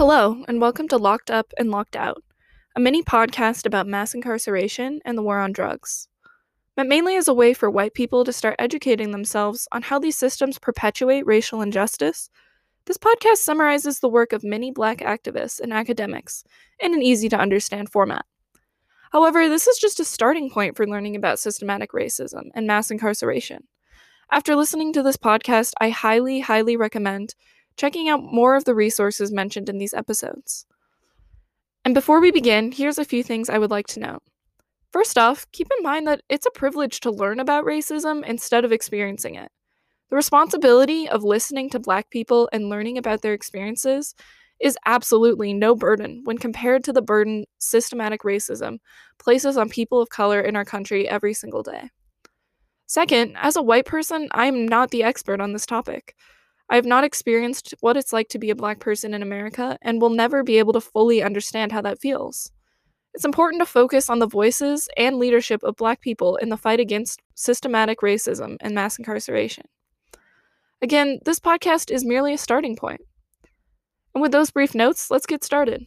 Hello, and welcome to Locked Up and Locked Out, a mini podcast about mass incarceration and the war on drugs. Meant mainly as a way for white people to start educating themselves on how these systems perpetuate racial injustice, this podcast summarizes the work of many black activists and academics in an easy to understand format. However, this is just a starting point for learning about systematic racism and mass incarceration. After listening to this podcast, I highly, highly recommend checking out more of the resources mentioned in these episodes. And before we begin, here's a few things I would like to note. First off, keep in mind that it's a privilege to learn about racism instead of experiencing it. The responsibility of listening to Black people and learning about their experiences is absolutely no burden when compared to the burden systematic racism places on people of color in our country every single day. Second, as a white person, I am not the expert on this topic. I have not experienced what it's like to be a black person in America and will never be able to fully understand how that feels. It's important to focus on the voices and leadership of black people in the fight against systematic racism and mass incarceration. Again, this podcast is merely a starting point. And with those brief notes, let's get started.